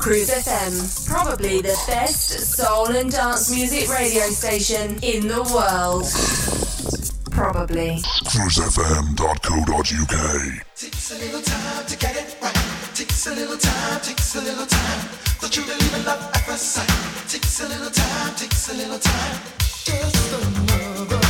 Cruise FM, probably the best soul and dance music radio station in the world. Probably. CruiseFM.co.uk. Takes a little time to get it right. Takes a little time, takes a little time. Don't you believe in love at first sight? Takes a little time, takes a little time. Just another.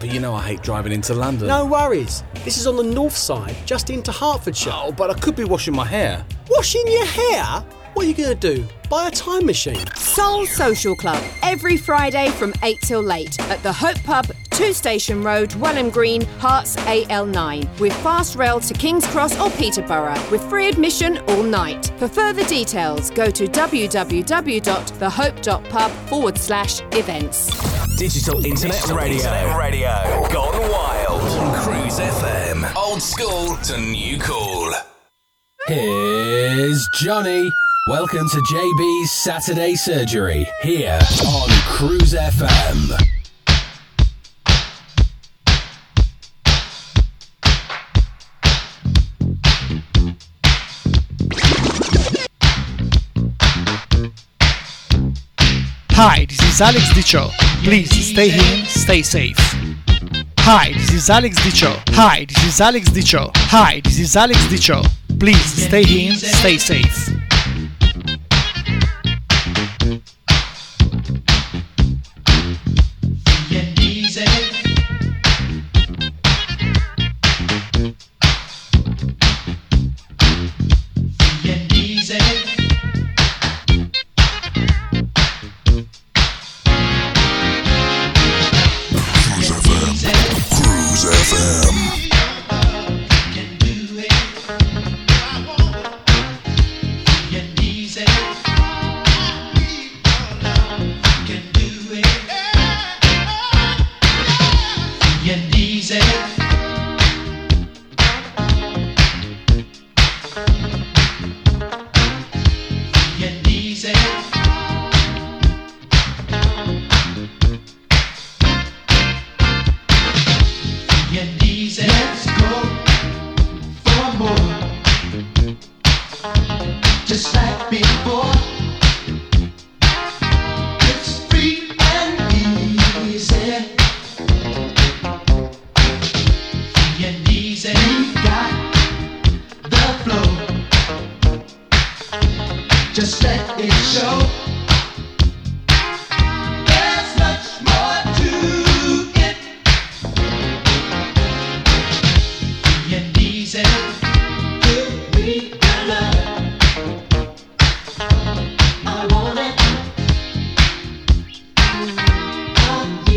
but you know I hate driving into London. No worries. This is on the north side, just into Hertfordshire. Oh, but I could be washing my hair. Washing your hair? What are you going to do? Buy a time machine? Soul Social Club every Friday from 8 till late at the Hope Pub, 2 Station Road, Welham Green, Herts AL9, with fast rail to King's Cross or Peterborough, with free admission all night. For further details, go to www.thehope.pub forward slash events. Digital Internet Radio. Radio. Gone wild. On Cruise FM. Old school to new cool. Here's Johnny. Welcome to JB's Saturday Surgery here on Cruise FM. Hi, this is Alex Dicho. Please stay in, stay safe. Hi, this is Alex Dicho. Hi, this is Alex Dicho. Hi, this is Alex Dicho. Please stay in, stay safe.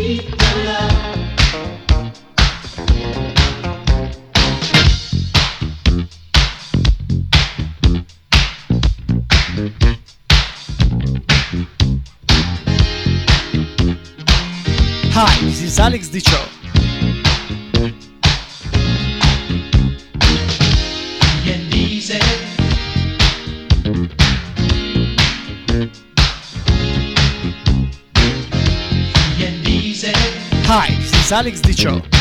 Hi, this is Alex Dicho. Alex Dicho.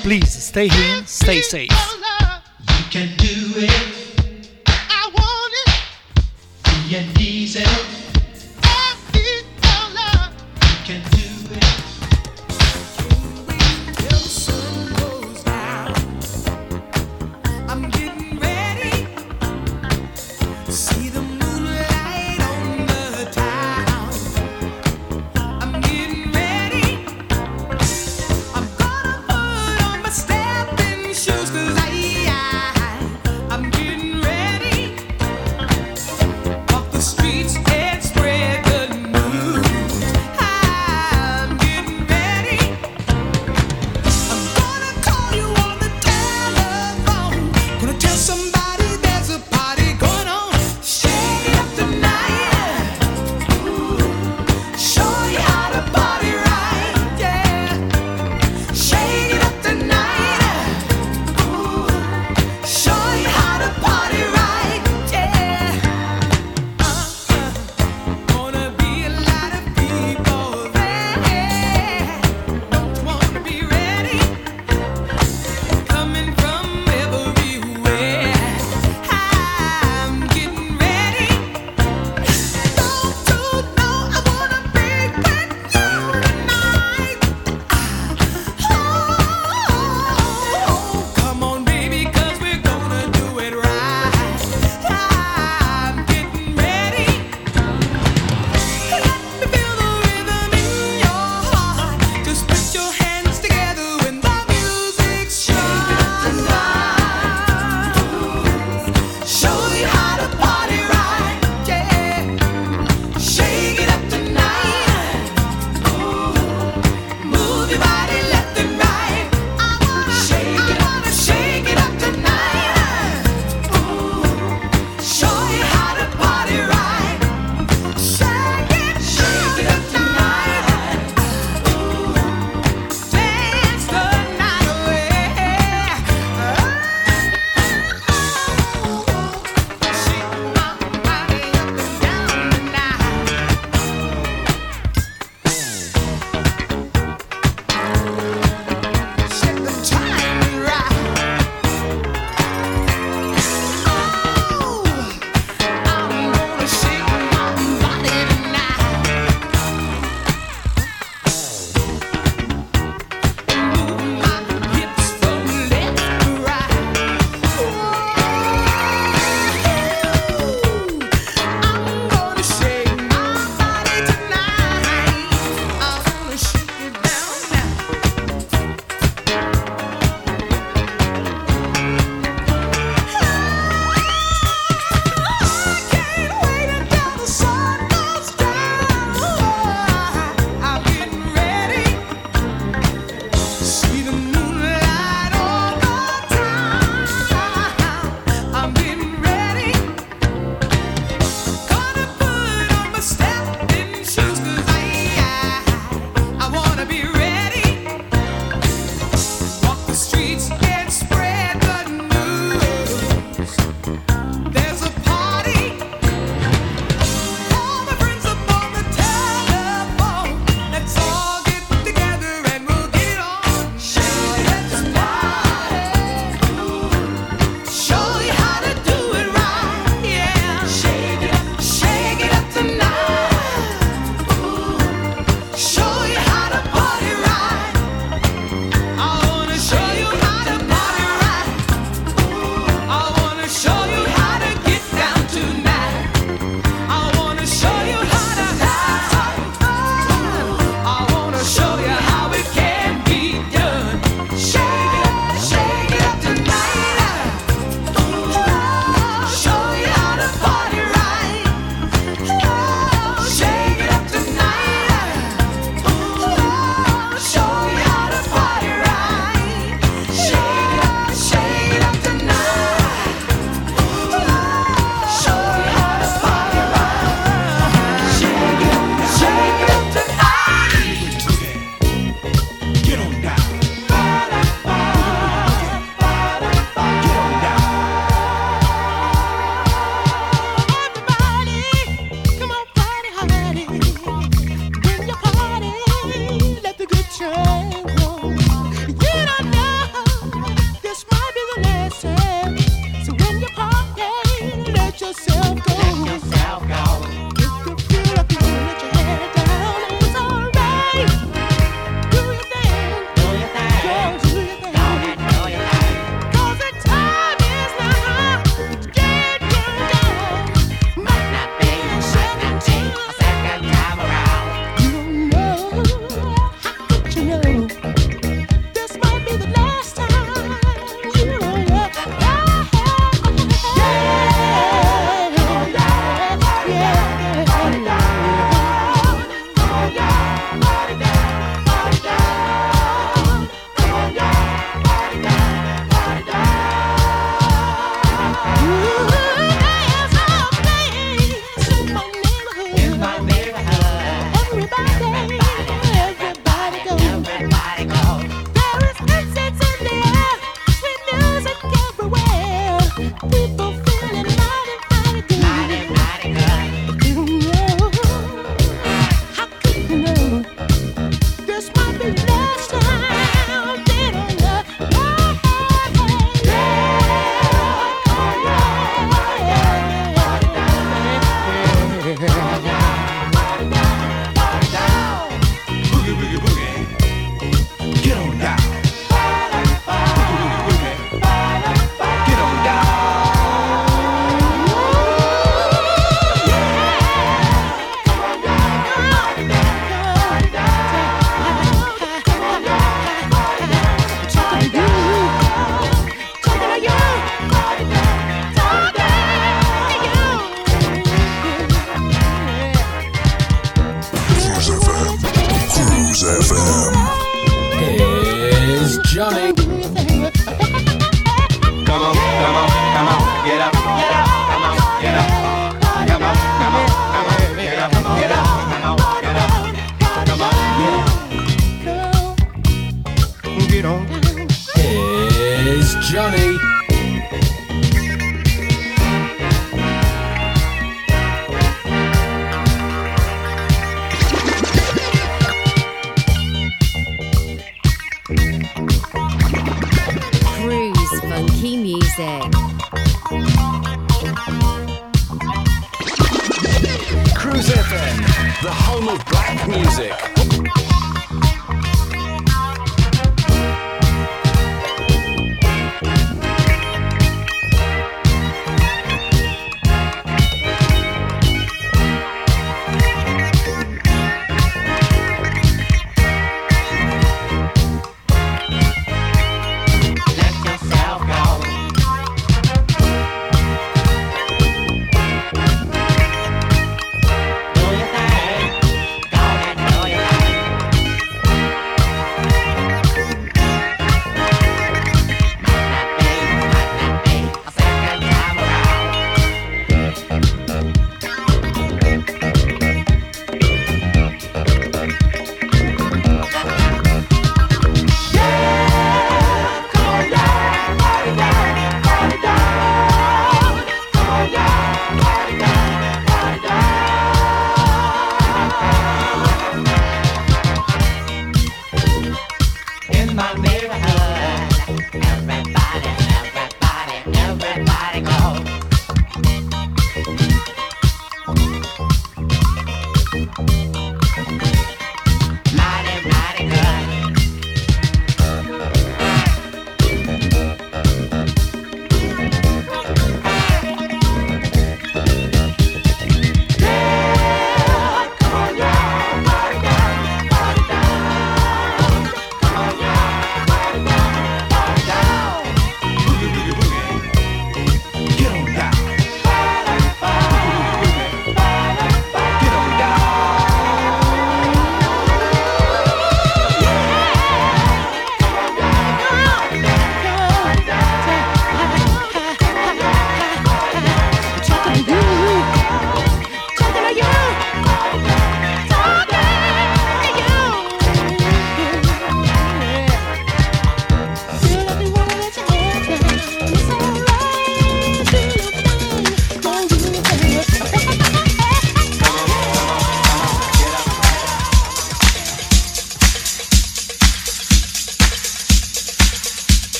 Please stay here, stay safe. You can do it. I want it. Easy.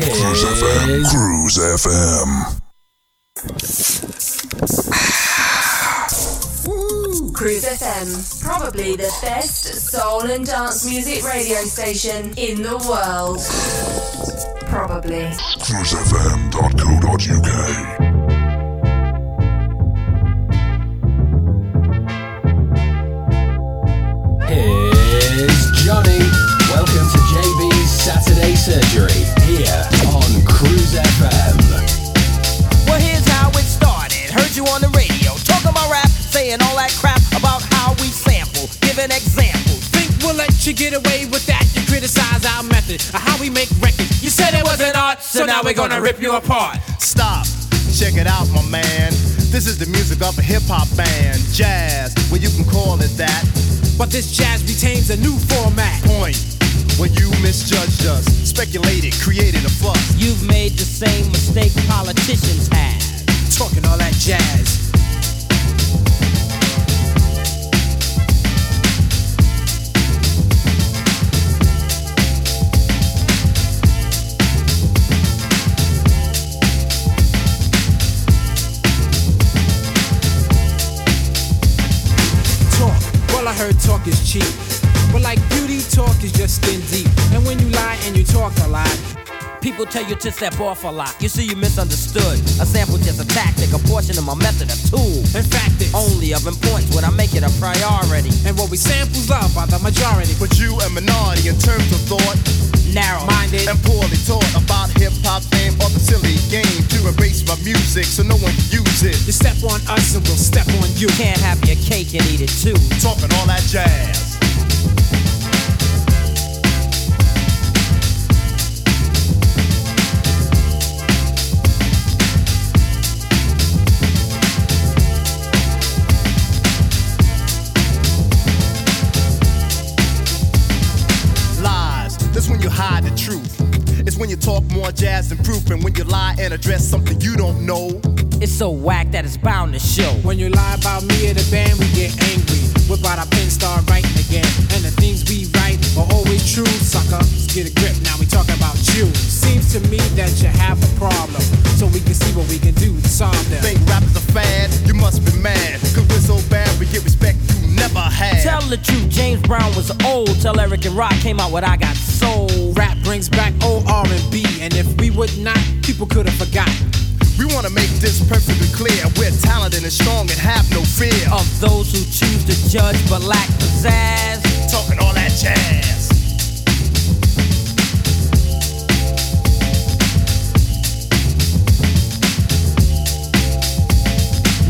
Cruise FM. Cruise FM. Cruise FM, probably the best soul and dance music radio station in the world. Probably. cruisefm.co.uk. Surgery here on Cruise FM. Well, here's how it started. Heard you on the radio talking about rap, saying all that crap about how we sample, giving examples. Think we'll let you get away with that? You criticize our method of how we make records. You said it wasn't art, so now we're gonna rip you apart. Stop. Check it out, my man. This is the music of a hip hop band. Jazz, well, you can call it that. But this jazz retains a new format. Point. When you misjudged us, speculated, created a fuss. You've made the same mistake politicians have. Talking all that jazz. Talk. Well, I heard talk is cheap. But like beauty, talk is just skin deep. And when you lie and you talk a lot, People tell you to step off a lot. You see, you misunderstood. A sample just a tactic, a portion of my method, a tool. in fact, it's Only of importance when I make it a priority. and what we samples love by the majority. But you a minority in terms of thought. Narrow. Minded. And poorly taught about hip hop fame or the silly game to erase my music so no one can use it. You step on us and we'll step on you. Can't have your cake and eat it too. Talking all that jazz. When you hide the truth. It's when you talk more jazz than proof, and when you lie and address something you don't know. It's so whack that it's bound to show. When you lie about me or the band, we get angry. Whip out our pen, start writing again. And the things we write are always true, sucker. Let's get a grip, now we talking about you. Seems to me that you have a problem. So we can see what we can do to solve them. Think rap is a fad? You must be mad. Cause we're so bad, we get respect you never had. Tell the truth, James Brown was old. Tell Eric and Rock came out with I Got Soul. Rap brings back old R&B, and if we would not, people could have forgotten. We wanna make this perfectly clear. We're talented and strong and have no fear Of those who choose to judge but lack pizzazz. Talking all that jazz.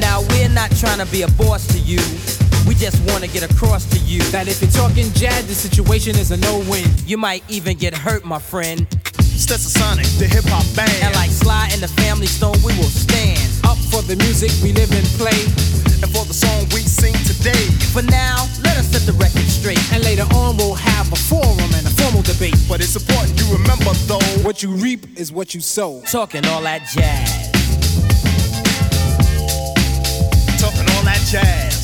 Now we're not trying to be a boss to you. We just want to get across to you that if you're talking jazz, the situation is a no-win. You might even get hurt, my friend. Stetsasonic, the hip hop band. And like Sly and the Family Stone, we will stand up for the music we live and play, and for the song we sing today. For now, let us set the record straight. And later on, we'll have a forum and a formal debate. But it's important you remember, though, what you reap is what you sow. Talking all that jazz. Talking all that jazz.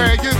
tell you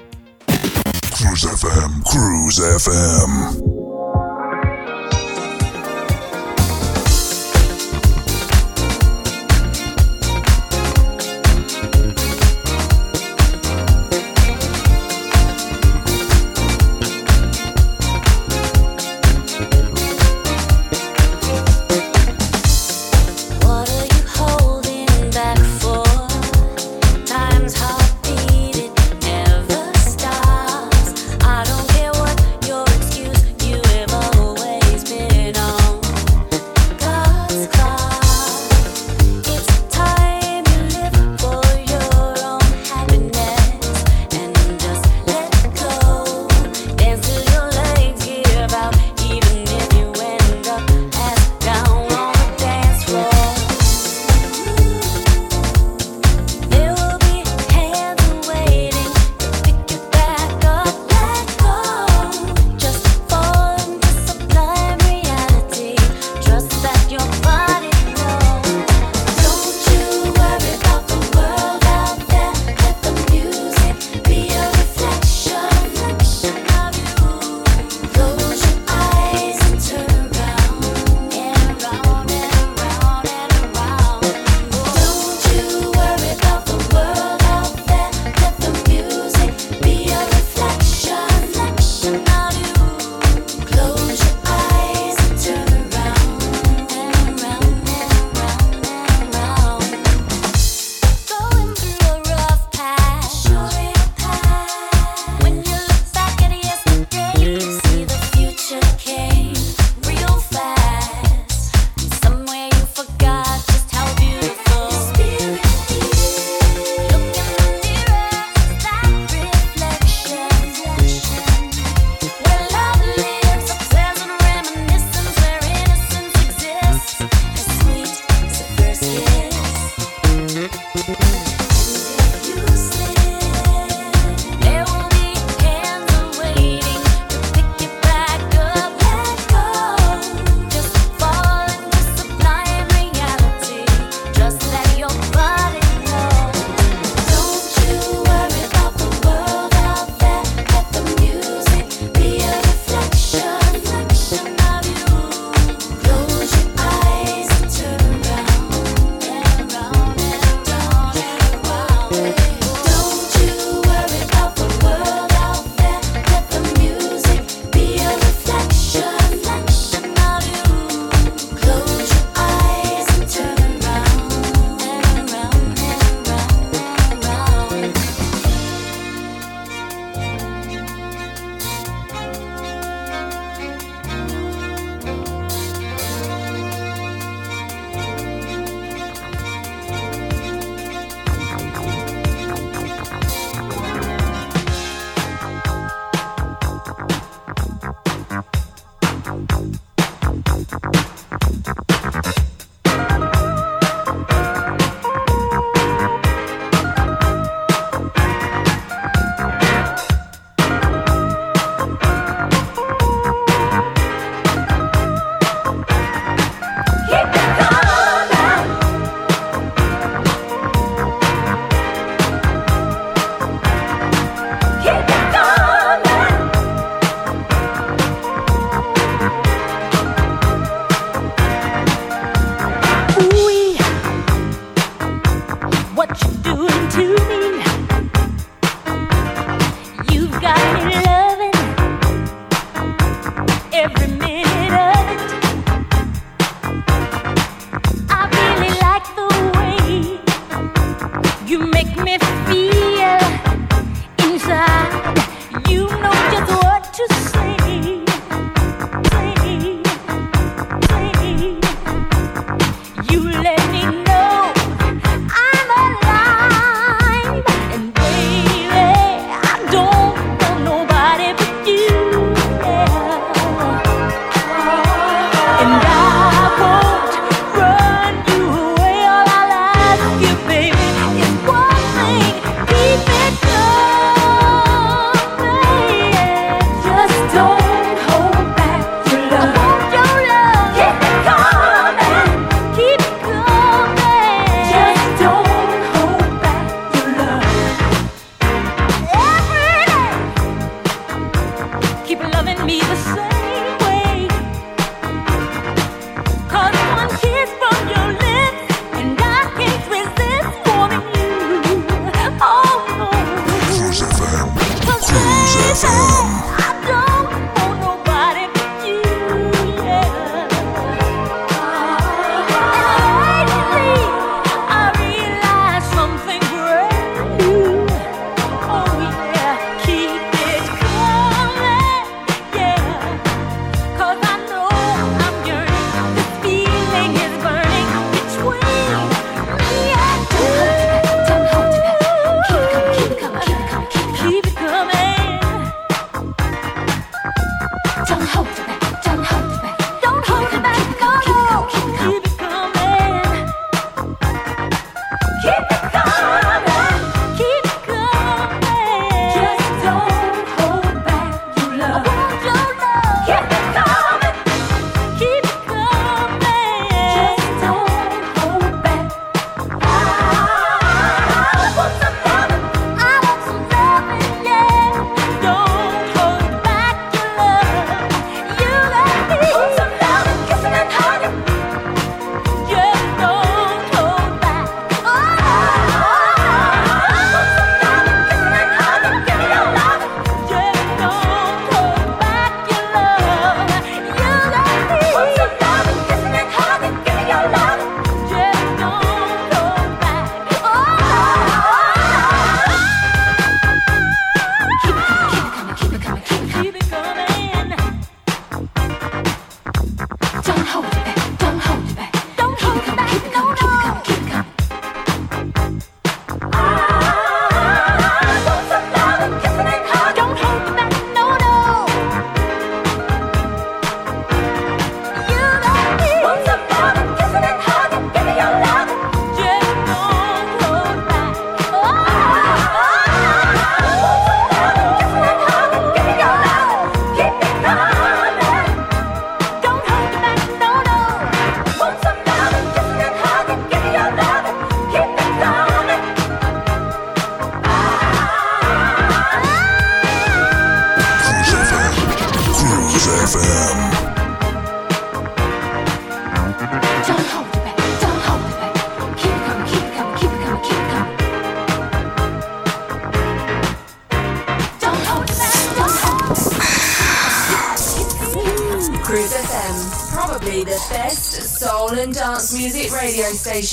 Cruise FM, Cruise FM.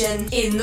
In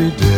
every day.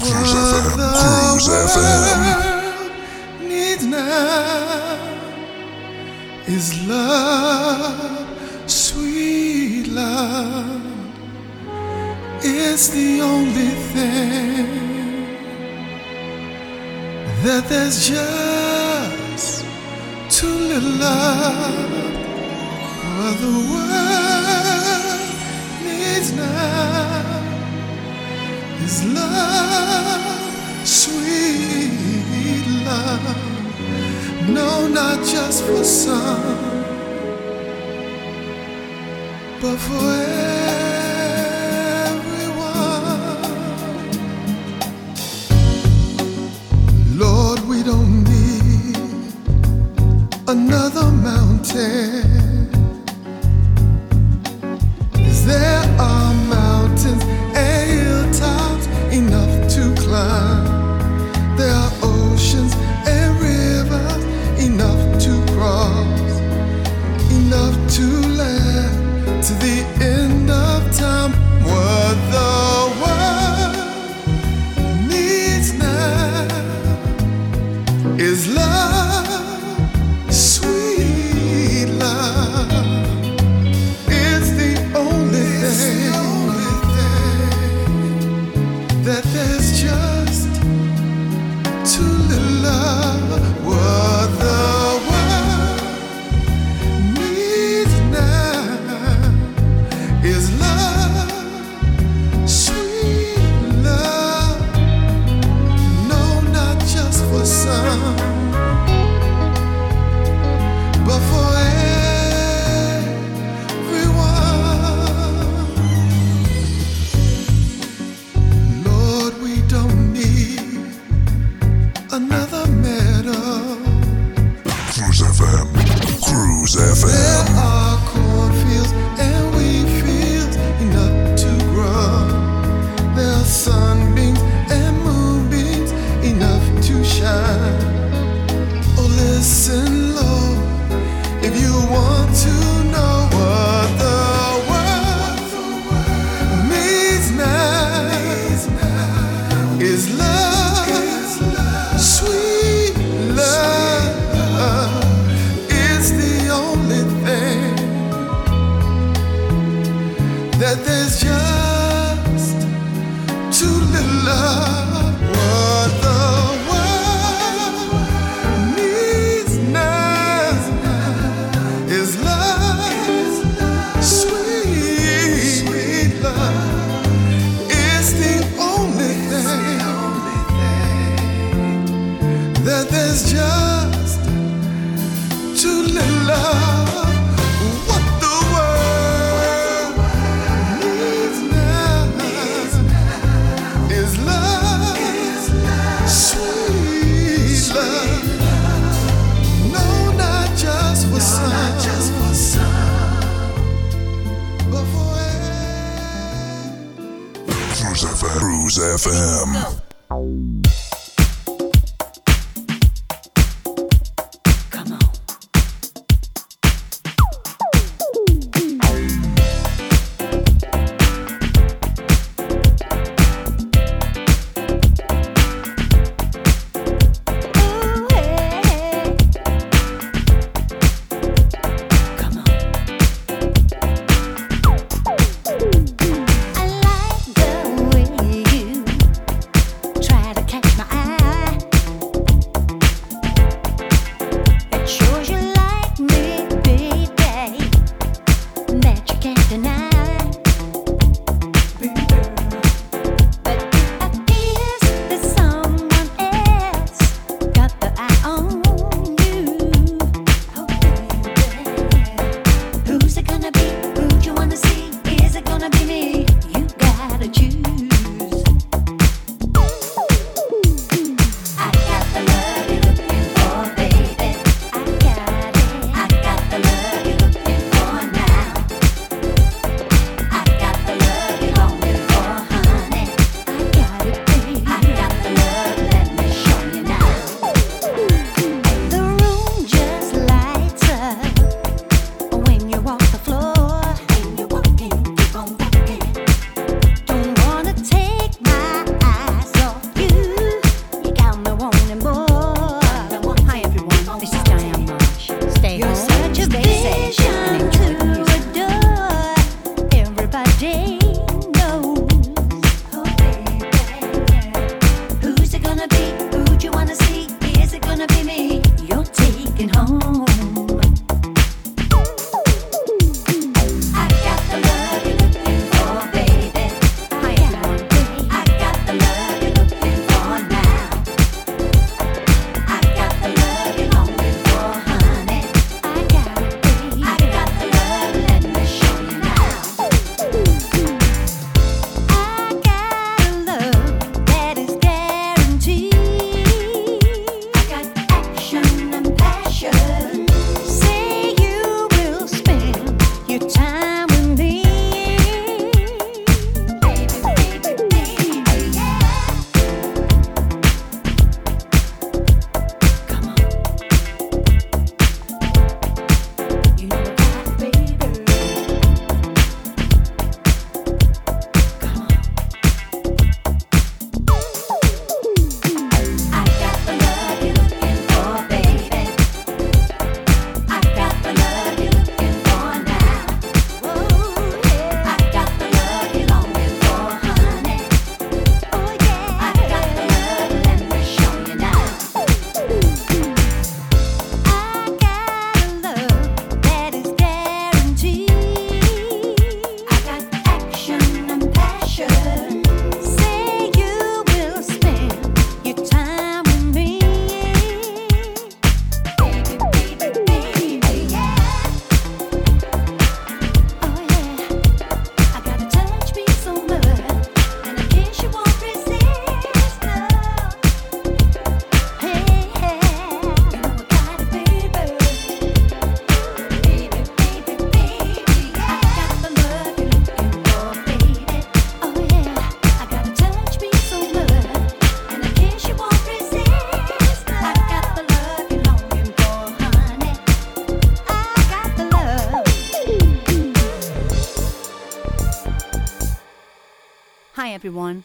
Cruise FM. Cruise FM. needs now is love, sweet love. It's the only thing that there's just too little love. What the world needs now is love, sweet love. No, not just for some, but for everyone. Lord, we don't need another mountain. 'Cause there are to the end FM.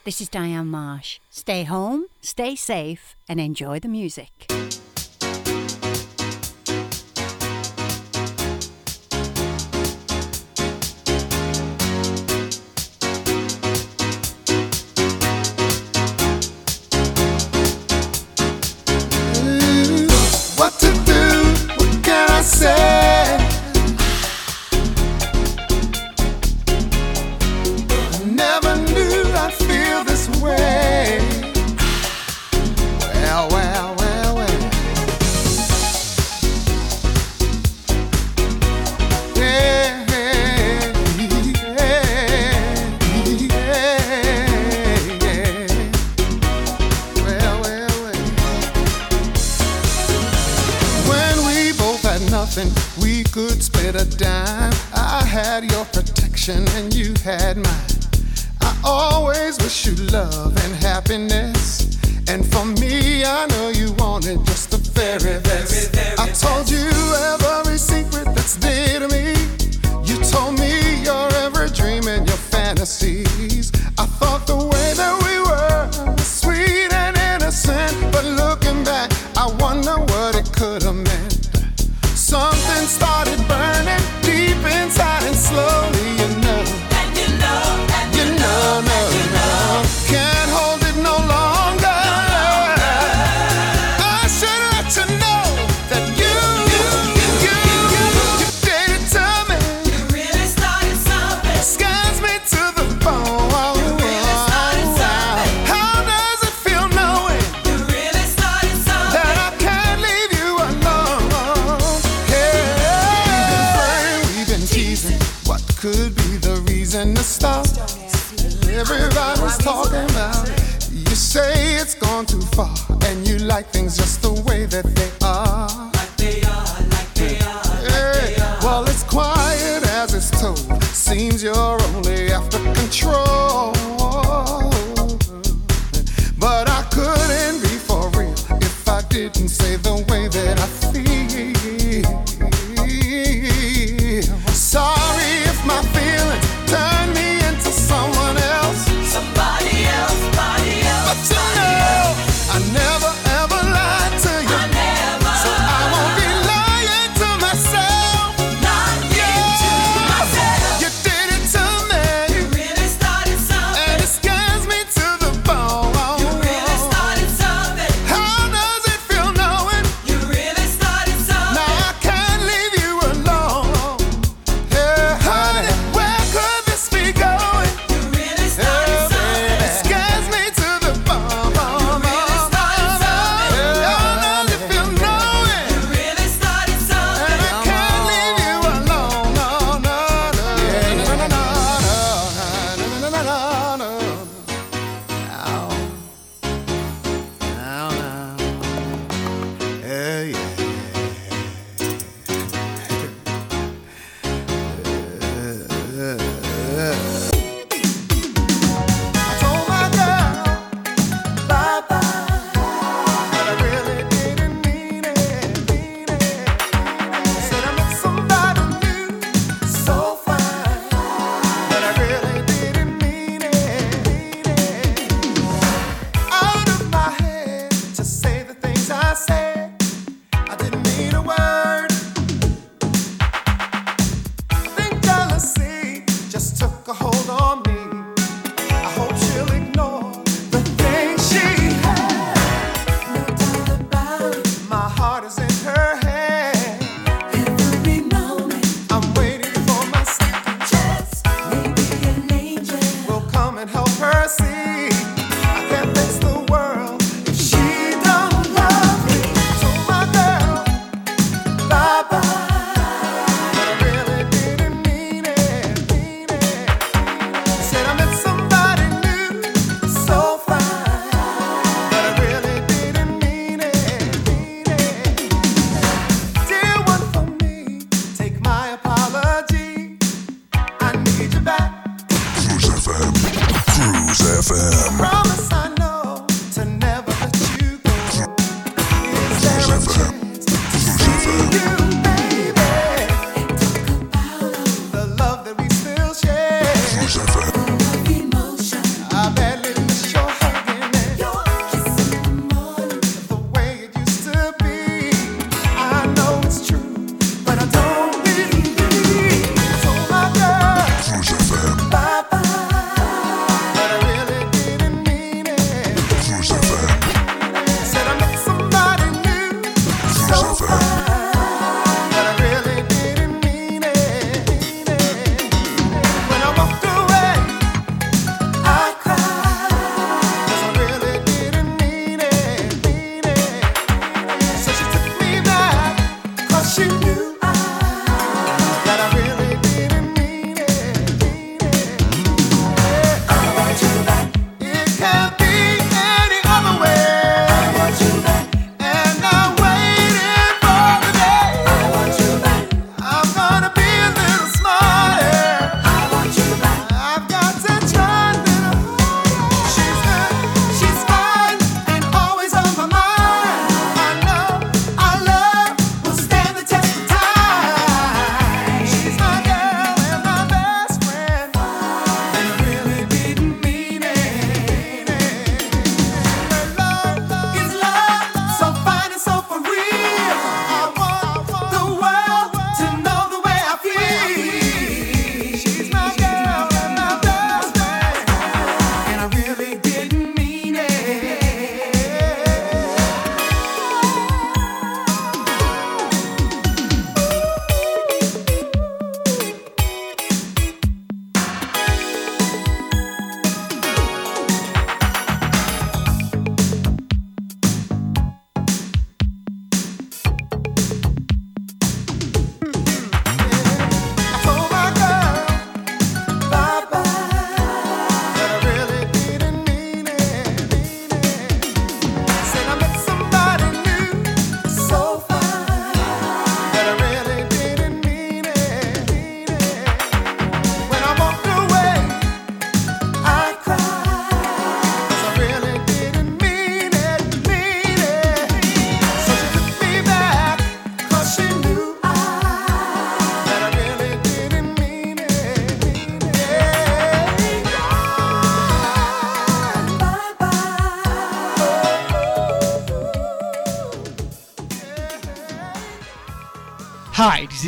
This is Diane Marsh. Stay home, stay safe, and enjoy the music.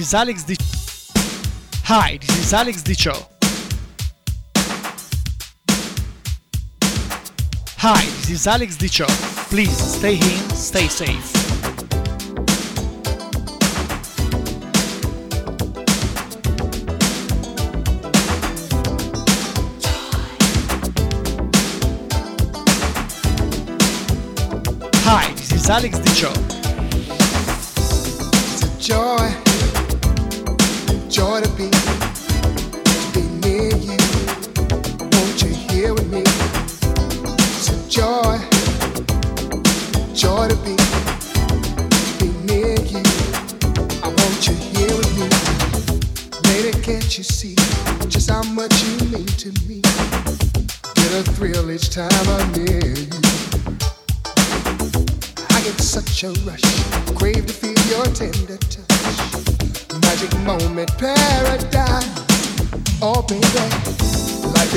Is Alex Di. Hi, this is Alex Dicho. Hi, this is Alex Dicho. Please stay in, stay safe. Hi, this is Alex Dicho. It's a joy, joy to be, to be near you. Won't you here with me? It's a joy, joy to be, to be near you. I want you here with me. Lady, can't you see just how much you mean to me? Get a thrill each time I'm near you. I get such a rush,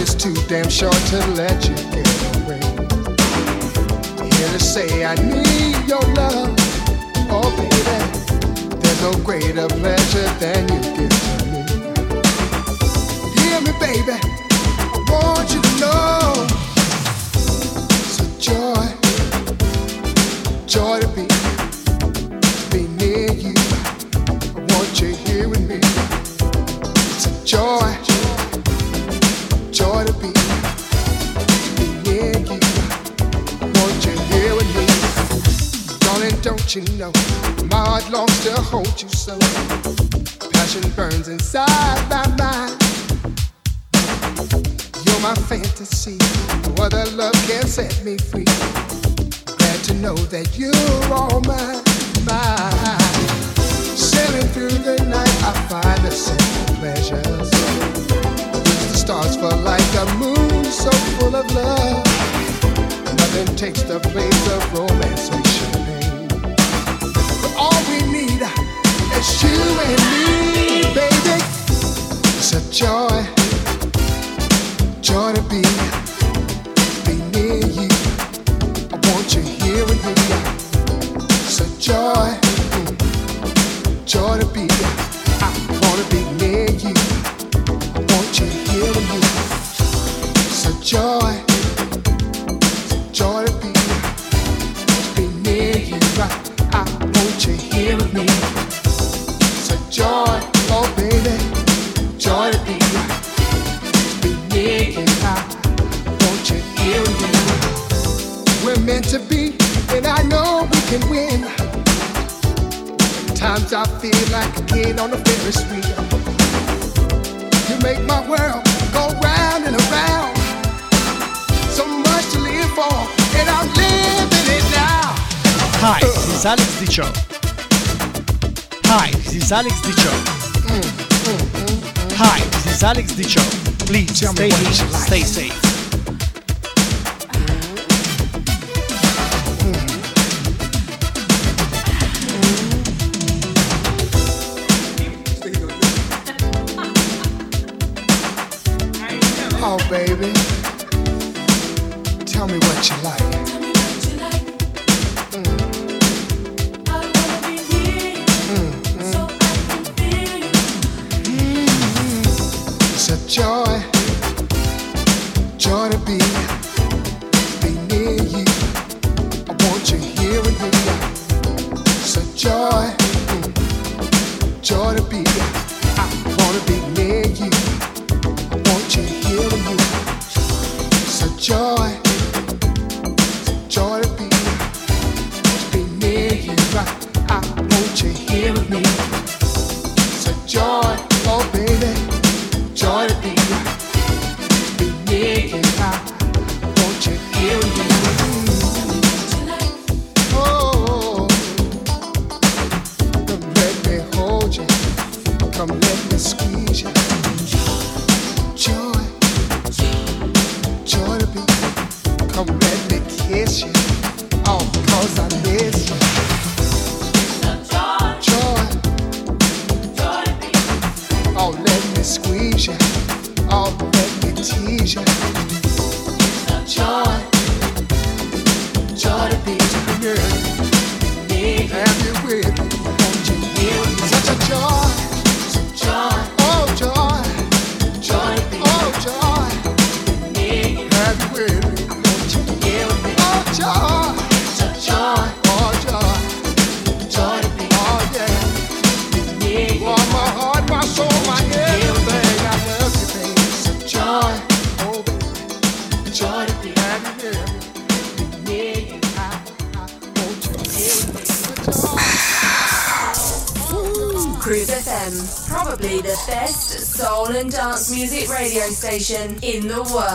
is too damn short to let you get away. Here to say I need your love. Oh, baby, there's no greater pleasure than you give to me. Hear me, baby, I want you to know set me free glad to know that you're all mine, mine. Sailing through the night, I find the simple pleasures. Use the stars for like a moon so full of love. Nothing takes the place of romance or champagne. But all we need is you and me, baby. It's a joy, joy to be here joy, joy to be. I wanna be Dicho. Hi, this is Alex Dicho. Mm, mm, mm, Hi, this is Alex Dicho. Please Tell me stay like. stay safe. Station in the world.